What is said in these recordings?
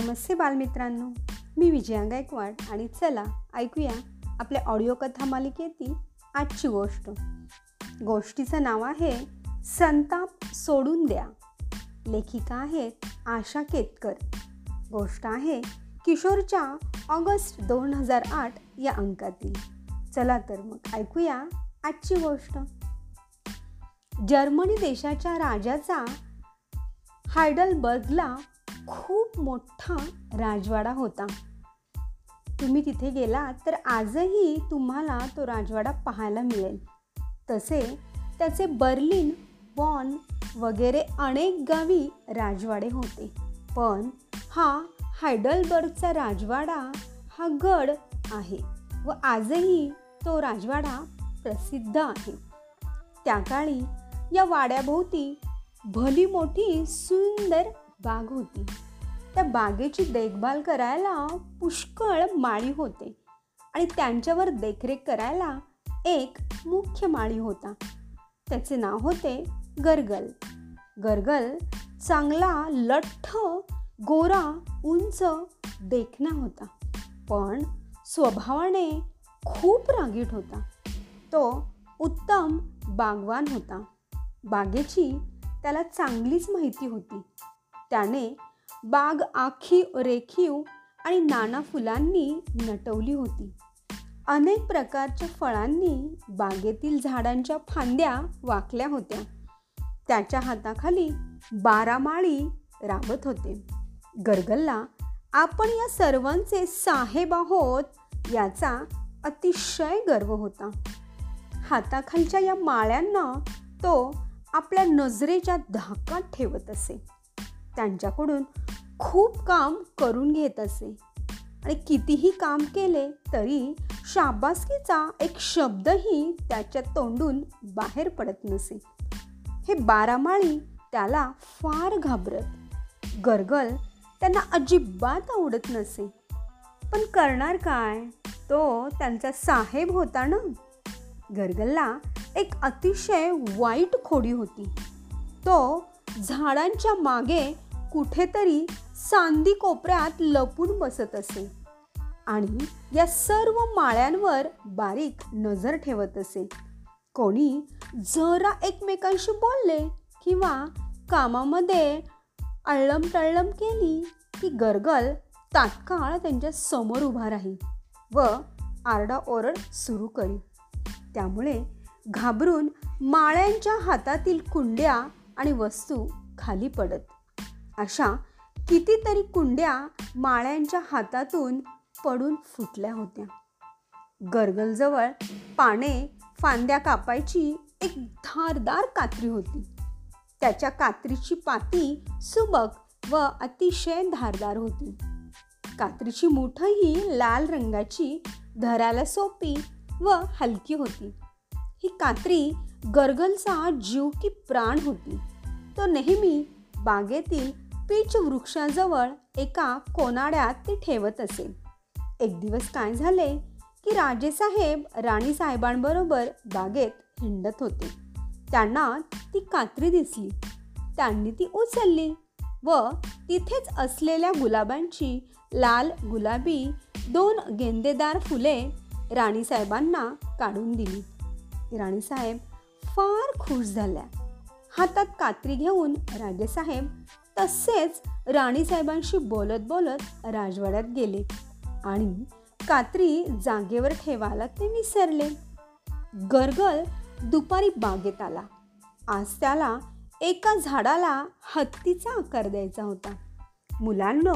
नमस्ते बालमित्रांनो. मी विजया गायकवाड आणि चला ऐकूया आपल्या ऑडिओ कथा मालिकेतील आजची गोष्ट. गोष्टीचं नाव आहे संताप सोडून द्या. लेखिका आहेत आशा केतकर. गोष्ट आहे किशोरच्या ऑगस्ट दोन हजार आठ या अंकातील. चला तर मग ऐकूया आजची गोष्ट. जर्मनी देशाच्या राजाचा हायडलबर्गला खूप मोठा राजवाडा होता. तुम्ही तिथे गेला तर आजही तुम्हाला तो राजवाडा पाहायला मिळेल. तसे त्याचे बर्लिन बॉन वगैरे अनेक गावी राजवाडे होते. पण हा हायडलबर्गचा राजवाडा हा गड आहे व आजही तो राजवाडा प्रसिद्ध आहे. त्या काळी या वाड्याभोवती भली मोठी सुंदर बाग होती. त्या बागेची देखभाल करायला पुष्कळ माळी होते. आणि त्यांच्यावर देखरेख करायला एक मुख्य माळी होता. त्याचे नाव होते गरगल. गरगल चांगला लठ्ठ गोरा उंच देखणा होता. पण स्वभावाने खूप रागीट होता. तो उत्तम बागवान होता. बागेची त्याला चांगलीच माहिती होती. त्याने बाग आखी रेखीव आणि नाना फुलांनी नटवली होती. अनेक प्रकारच्या फळांनी बागेतील झाडांच्या फांद्या वाकल्या होत्या. त्याच्या हाताखाली बारा माळी राबत होते. गरगलला आपण या सर्वांचे साहेब आहोत याचा अतिशय गर्व होता. हाताखालच्या या माळ्यांना तो आपल्या नजरेच्या धाकात ठेवत असे. त्यांच्याकडून खूप काम करून घेत असे. आणि कितीही काम केले तरी शाबासकीचा एक शब्दही त्याच्या तोंडून बाहेर पडत नसे. हे बारामाळी त्याला फार घाबरत. गरगल त्यांना अजिबात आवडत नसे. पण करणार काय? तो त्यांचा साहेब होता ना? गरगलला एक अतिशय वाईट खोडी होती. तो झाडांच्या मागे कुठेतरी सांदी कोपऱ्यात लपून बसत असे. आणि या सर्व माळ्यांवर बारीक नजर ठेवत असे. कोणी जरा एकमेकांशी बोलले किंवा कामामध्ये अळ्ळम टळ्ळम केली की गरगल तात्काळ त्यांच्यासमोर उभा राहील व आरडाओरड सुरू करी. त्यामुळे घाबरून माळ्यांच्या हातातील कुंड्या आणि वस्तू खाली पडत. अशा कितीतरी कुंड्या माळ्यांच्या हातातून पडून फुटल्या होत्या. गरगलजवळ पाने फांद्या कापायची एक धारदार कात्री होती. त्याच्या कात्रीची पाती सुबक व अतिशय धारदार होती. कात्रीची मुठही लाल रंगाची धरायला सोपी व हलकी होती. ही कात्री गरगलचा जीव की प्राण होती. तो नेहमी बागेतील पीच वृक्षाजवळ एका कोनाड्यात ती ठेवत असे. एक दिवस काय झाले की राजेसाहेब राणीसाहेबांबरोबर बागेत हिंडत होते. त्यांना ती कात्री दिसली. त्यांनी ती उचलली व तिथेच असलेल्या गुलाबांची लाल गुलाबी दोन गेंदेदार फुले राणीसाहेबांना काढून दिली. राणीसाहेब फार खुश झाल्या. हातात कात्री घेऊन राजेसाहेब तसेच राणीसाहेबांशी बोलत बोलत राजवाड्यात गेले आणि कात्री जागेवर ठेवायला ते विसरले. गरगल दुपारी बागेत आला. आज त्याला एका झाडाला हत्तीचा आकार द्यायचा होता. मुलांनो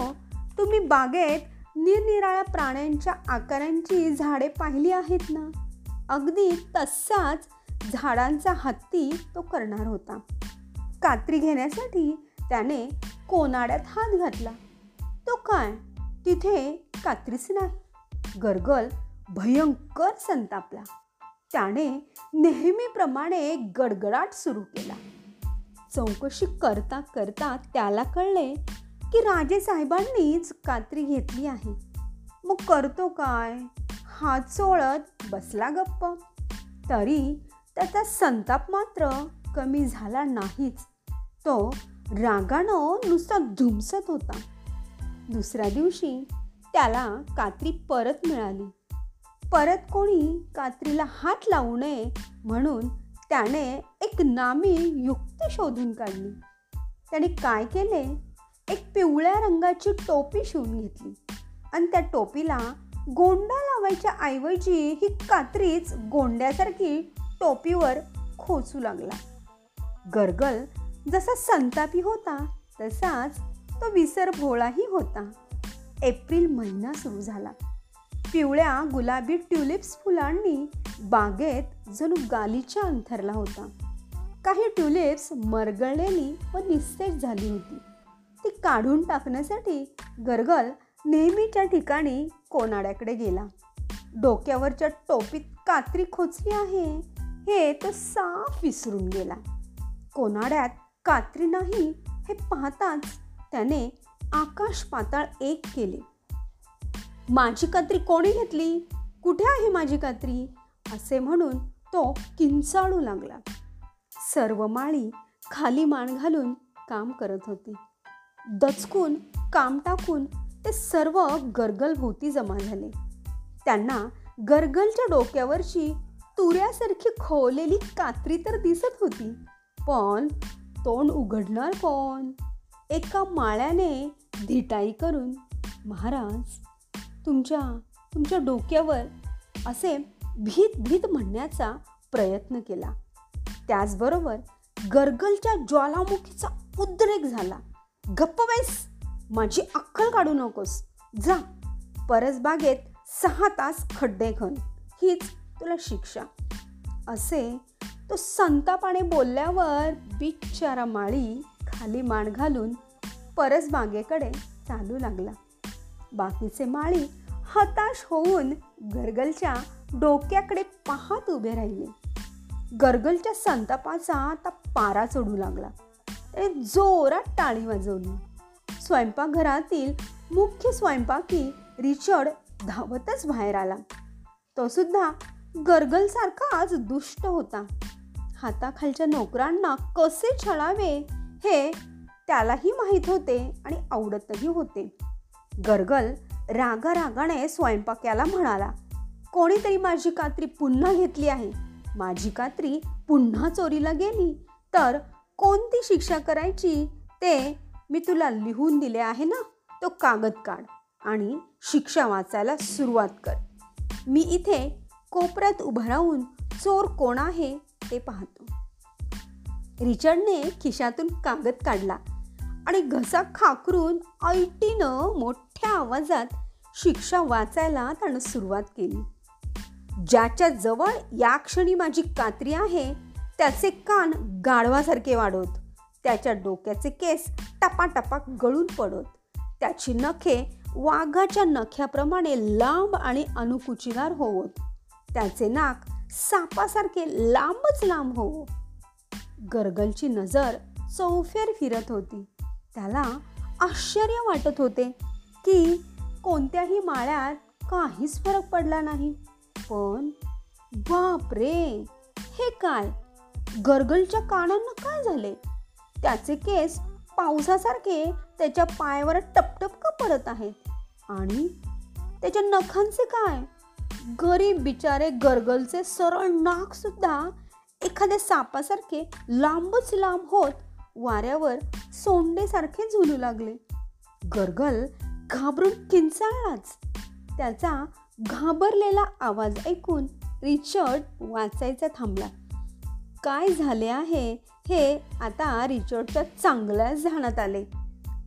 तुम्ही बागेत निरनिराळ्या प्राण्यांच्या आकारांची झाडे पाहिली आहेत ना? अगदी तसाच झाडांचा हत्ती तो करणार होता. कात्री घेण्यासाठी त्याने कोनाड्यात हात घातला. तो काय? तिथे कात्रीच नाही. गरगल भयंकर संतापला. त्याने नेहमीप्रमाणे गडगडाट सुरू केला. चौकशी करता करता त्याला कळले की राजेसाहेबांनीच कात्री घेतली आहे. मग करतो काय? हात चोळत बसला गप्प. तरी त्याचा संताप मात्र कमी झाला नाहीच. तो रागानं नुसता धुमसत होता. दुसऱ्या दिवशी त्याला कात्री परत मिळाली. परत कोणी कात्रीला हात लावू नये म्हणून त्याने एक नामी युक्ती शोधून काढली. त्याने काय केले? एक पिवळ्या रंगाची टोपी शिवून घेतली आणि त्या टोपीला गोंडा लावायच्या ऐवजी ही कात्रीच गोंड्यासारखी टोपीवर खोचू लागला. गरगल जसा संतापी होता तसाच तो विसरभोळाही होता. एप्रिल महिना सुरू झाला. पिवळ्या गुलाबी ट्युलिप्स फुलांनी बागेत जणू गालीच्या अंथरला होता. काही ट्युलिप्स मरगळलेली व निस्तेज झाली होती. ती काढून टाकण्यासाठी गरगल नेहमीच्या ठिकाणी कोनाड्याकडे गेला. डोक्यावरच्या टोपीत कात्री खोचली आहे हे तो साफ विसरून गेला. कोनाड्यात कात्री नाही हे पाहताच त्याने आकाश पाताळ एक केले. माझी कात्री कोणी घेतली? कुठे आहे माझी कात्री? असे म्हणून तो किंचाळू लागला. सर्व माळी खाली मान घालून काम करत होती. दचकून काम टाकून ते सर्व गर्गलभोवती जमा झाले. त्यांना गरगलच्या डोक्यावरची तुऱ्यासारखी खोवलेली कात्री तर दिसत होती पण तोंड उघडणार कोण? एका माळ्याने धिटाई करून महाराज तुमच्या तुमच्या डोक्यावर असे भीत भीत म्हणण्याचा प्रयत्न केला. त्याचबरोबर गरगलच्या ज्वालामुखीचा उद्रेक झाला. गप्प बैस माझी अक्कल काढू नकोस. जा परसबागेत सहा तास खड्डे खण. हीच तुला शिक्षा. असे तो संतापाने बोलल्यावर बिचारा माळी खाली मान घालून परसबागेकडे चालू लागला. बाकीचे माळी हताश होऊन गरगलच्या डोक्याकडे पाहत उभे राहिले. गरगलच्या संतापाचा आता पारा चढू लागला. त्याने जोरात टाळी वाजवली. स्वयंपाकघरातील मुख्य स्वयंपाकी रिचर्ड धावतच बाहेर आला. तो सुद्धा गर्गलसारखाच दुष्ट होता. हाताखालच्या नोकरांना कसे छळावे हे त्यालाही माहीत होते आणि आवडतही होते. गरगल रागारागाने स्वयंपाक्याला म्हणाला कोणीतरी माझी कात्री पुन्हा घेतली आहे. माझी कात्री पुन्हा चोरीला गेली. तर कोणती शिक्षा करायची ते मी तुला लिहून दिले आहे ना? तो कागद काढ आणि शिक्षा वाचायला सुरुवात कर. मी इथे कोपऱ्यात उभं राहून चोर कोण आहे ते पाहतो. रिचर्डने खिशातून कागद काढला आणि घसा खाकरून ऐटीनं मोठ्या आवाजात शिक्षा वाचायला त्यानं सुरुवात केली. ज्याच्या जवळ या क्षणी माझी कात्री आहे त्याचे कान गाढवासारखे वाढवत त्याच्या डोक्याचे केस टपाटपा गळून पडत त्याची नखे वाघाच्या नख्याप्रमाणे लांब आणि अनुकुचीदार होवत त्याचे नाक सापासारखे लांबच लांब होवो गरगलची नजर चौफेर फिरत होती. त्याला आश्चर्य वाटत होते की कोणत्याही माळ्यात काहीच फरक पडला नाही. पण बाप रे हे काय? गरगलच्या कानांना काय झाले? त्याचे केस पावसासारखे त्याच्या पायावर टपटप का पडत आहेत? आणि त्याच्या नखांचे काय? गरीब बिचारे गरगलचे सरळ नाकसुद्धा एखाद्या सापासारखे लांबच लांब होत वाऱ्यावर सोंडेसारखे झुलू लागले. गरगल घाबरून किंचाळलाच. त्याचा घाबरलेला आवाज ऐकून रिचर्ड वाचायचा थांबला. काय झाले आहे हे आता रिचर्डच्या चांगल्याच जाण्यात आले.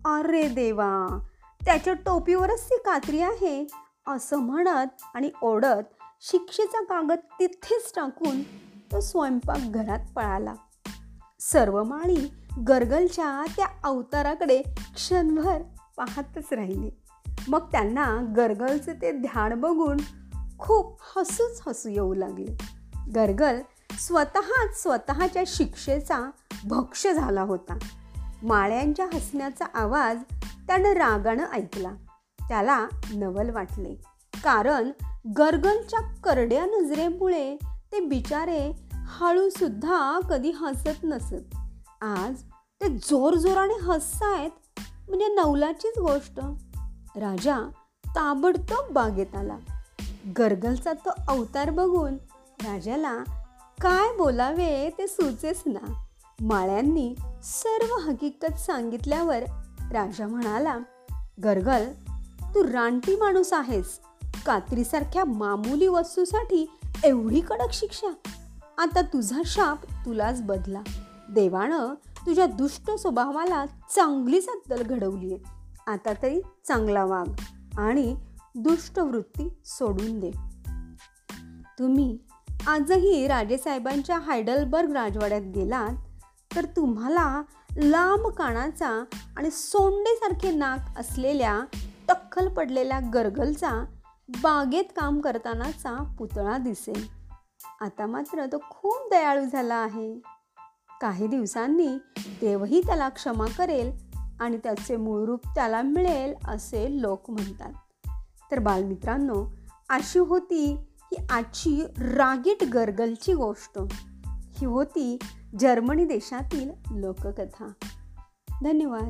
अरे देवा! त्याच्या टोपीवरच ती कात्री आहे. असं म्हणत आणि ओढत शिक्षेचा कागद तिथेच टाकून तो स्वयंपाक घरात पळाला. सर्व माळी गरगलच्या त्या अवताराकडे क्षणभर पाहतच राहिले. मग त्यांना गर्गलचं ते ध्यान बघून खूप हसूच हसू येऊ लागले. गरगल स्वतःच स्वतःच्या शिक्षेचा भक्ष झाला होता. माळ्यांच्या हसण्याचा आवाज त्यानं रागानं ऐकला. त्याला नवल वाटले. कारण गरगलच्या करड्या नजरेमुळे ते बिचारे हळूसुद्धा कधी हसत नसत. आज ते जोरजोराने हसतायत म्हणजे नवलाचीच गोष्ट. राजा ताबडतोब बागेत आला. गरगलचा तो अवतार बघून राजाला काय बोलावे ते सुचेच ना. माळ्यांनी सर्व हकीकत सांगितल्यावर राजा म्हणाला गरगल तू रानटी माणूस आहेस. कात्रीसारख्या मामूली वस्तूसाठी एवढी कडक शिक्षा. आता तुझा शाप तुलाच बदला. देवानं तुझ्या दुष्ट स्वभावाला चांगलीच अद्दल घडवली आहे आता तरी चांगला वाघ आणि दुष्ट वृत्ती सोडून दे. तुम्ही आजही राजेसाहेबांच्या हायडलबर्ग राजवाड्यात गेलात तर तुम्हाला लांब कानाचा आणि सोंडेसारखे नाक असलेल्या टक्कल पडलेल्या गरगलचा बागेत काम करतानाचा पुतळा दिसेल. आता मात्र तो खूप दयाळू झाला आहे. काही दिवसांनी देवही त्याला क्षमा करेल आणि त्याचे मूळ रूप त्याला मिळेल असे लोक म्हणतात. तर बालमित्रांनो अशी होती ही आजची रागीट गरगलची गोष्ट. ही होती जर्मनी देशातील लोककथा. धन्यवाद.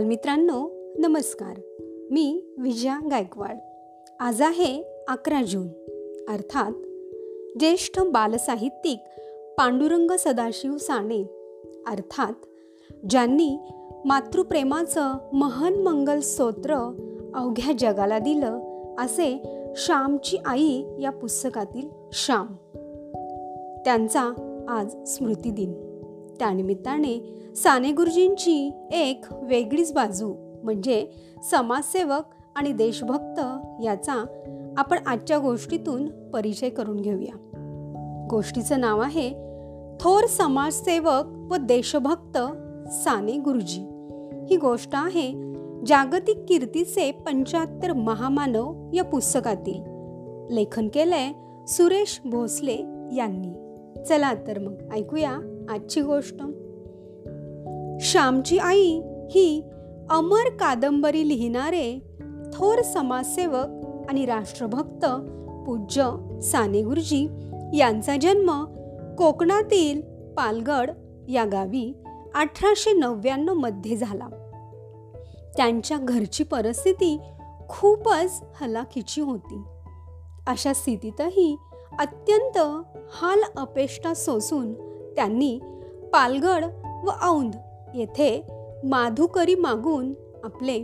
बालमित्रांनो नमस्कार. मी विजया गायकवाड. आज आहे अकरा जून. अर्थात ज्येष्ठ बालसाहित्यिक पांडुरंग सदाशिव साने. अर्थात ज्यांनी मातृप्रेमाचं महान मंगल स्तोत्र अवघ्या जगाला दिलं असे श्यामची आई या पुस्तकातील श्याम. त्यांचा आज स्मृतिदिन. त्यानिमित्ताने साने गुरुजींची एक वेगळीच बाजू म्हणजे समाजसेवक आणि देशभक्त याचा आपण आजच्या गोष्टीतून परिचय करून घेऊया. गोष्टीचं नाव आहे थोर समाजसेवक व देशभक्त साने गुरुजी ही गोष्ट आहे जागतिक कीर्तीचे पंच्याहत्तर महामानव या पुस्तकातील. लेखन केलंय सुरेश भोसले यांनी. चला तर मग ऐकूया आजची गोष्ट. श्यामची आई ही अमर कादंबरी लिहिणारे थोर समाजसेवक आणि राष्ट्रभक्त पूज्य साने गुरुजी यांचा जन्म कोकणातील पालगड या गावी अठराशे नव्याण्णवमध्ये झाला. त्यांच्या घरची परिस्थिती खूपच हलाखीची होती. अशा स्थितीतही अत्यंत हाल अपेष्टा सोसून त्यांनी पालगड व औंध येथे माधुकरी मागून आपले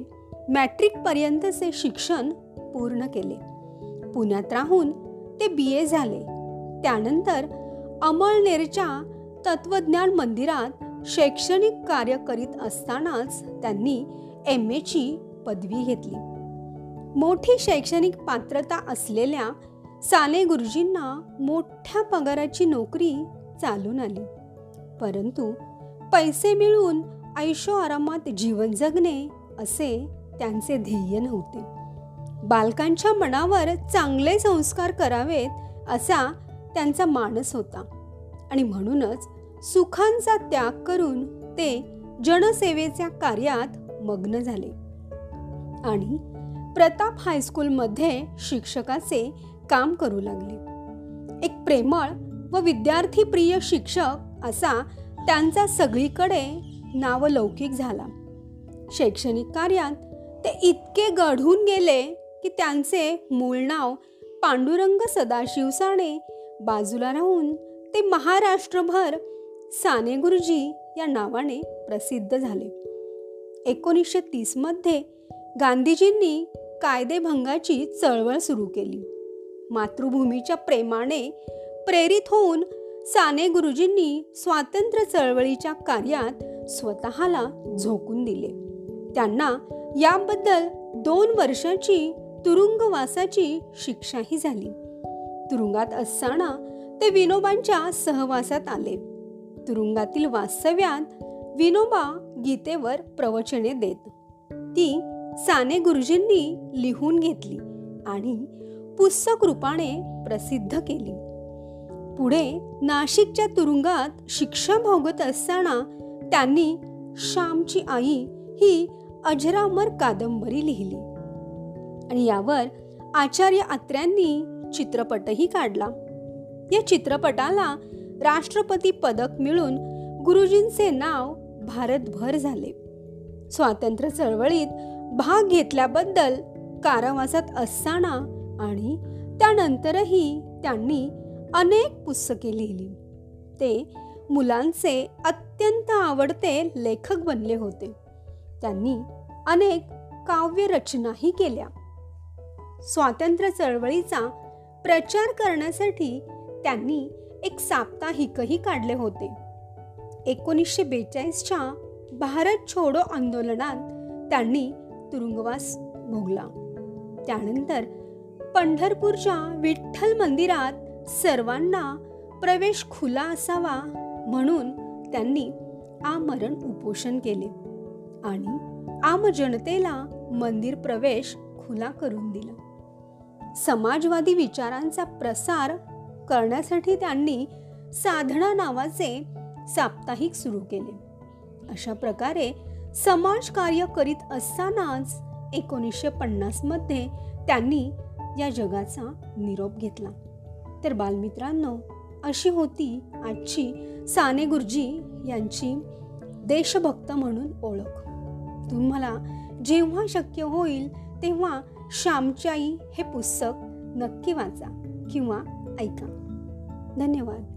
मॅट्रिकपर्यंतचे शिक्षण पूर्ण केले. पुण्यात राहून ते बी ए झाले. त्यानंतर अमळनेरच्या तत्वज्ञान मंदिरात शैक्षणिक कार्य करीत असतानाच त्यांनी एम एची पदवी घेतली. मोठी शैक्षणिक पात्रता असलेल्या साने गुरुजींना मोठ्या पगाराची नोकरी चालून आली. परंतु पैसे मिळून ऐशो आरामात जीवन जगणे असे त्यांचे ध्येय नव्हते. बालकांच्या मनावर चांगले संस्कार करावेत असा त्यांचा मानस होता. आणि म्हणूनच सुखांचा त्याग करून ते जनसेवेच्या कार्यात मग्न झाले. आणि प्रताप हायस्कूलमध्ये शिक्षकाचे काम करू लागले. एक प्रेमळ व विद्यार्थी प्रिय शिक्षक असा त्यांचा सगळीकडे नावलौकिक झाला. शैक्षणिक कार्यात ते इतके गढून गेले की त्यांचे मूळ नाव पांडुरंग सदाशिव साने बाजूला राहून ते महाराष्ट्रभर साने गुरुजी या नावाने प्रसिद्ध झाले. एकोणीसशे तीसमध्ये गांधीजींनी कायदेभंगाची चळवळ सुरू केली. मातृभूमीच्या प्रेमाने प्रेरित होऊन साने गुरुजींनी स्वातंत्र्य चळवळीच्या कार्यात स्वतःला झोकून दिले. त्यांना याबद्दल दोन वर्षाची तुरुंगवासाची शिक्षाही झाली. तुरुंगात असताना ते विनोबांच्या सहवासात आले. तुरुंगातील वास्तव्यात विनोबा गीतेवर प्रवचने देत. ती साने गुरुजींनी लिहून घेतली आणि पुस्तक रूपाने प्रसिद्ध केली. पुढे नाशिकच्या तुरुंगात शिक्षा भोगत असताना त्यांनी श्यामची आई ही अजरामर कादंबरी लिहिली. आणि यावर आचार्य आत्र्यांनी चित्रपटही काढला. या चित्रपटाला राष्ट्रपती पदक मिळून गुरुजींचे नाव भारतभर झाले. स्वातंत्र्य चळवळीत भाग घेतल्याबद्दल कारावासात असताना आणि त्यानंतरही त्यांनी अनेक पुस्तके लिहिली. ते मुलांचे अत्यंत आवडते लेखक बनले होते. त्यांनी अनेक काव्यरचनाही केल्या. स्वातंत्र्य चळवळीचा प्रचार करण्यासाठी त्यांनी एक साप्ताहिकही काढले होते. एकोणीसशे बेचाळीसच्या भारत छोडो आंदोलनात त्यांनी तुरुंगवास भोगला. त्यानंतर पंढरपूरच्या विठ्ठल मंदिरात सर्वांना प्रवेश खुला असावा म्हणून त्यांनी आमरण उपोषण केले आणि आम जनतेला मंदिर प्रवेश खुला करून दिला. समाजवादी विचारांचा प्रसार करण्यासाठी त्यांनी साधना नावाचे साप्ताहिक सुरू केले. अशा प्रकारे समाज कार्य करीत असतानाच एकोणीसशे पन्नासमध्ये त्यांनी या जगाचा निरोप घेतला. तर बालमित्रांनो अशी होती आजची साने गुरुजी यांची देशभक्त म्हणून ओळख. तुम्हाला जेव्हा शक्य होईल तेव्हा श्यामच्याई हे पुस्तक नक्की वाचा किंवा ऐका. धन्यवाद.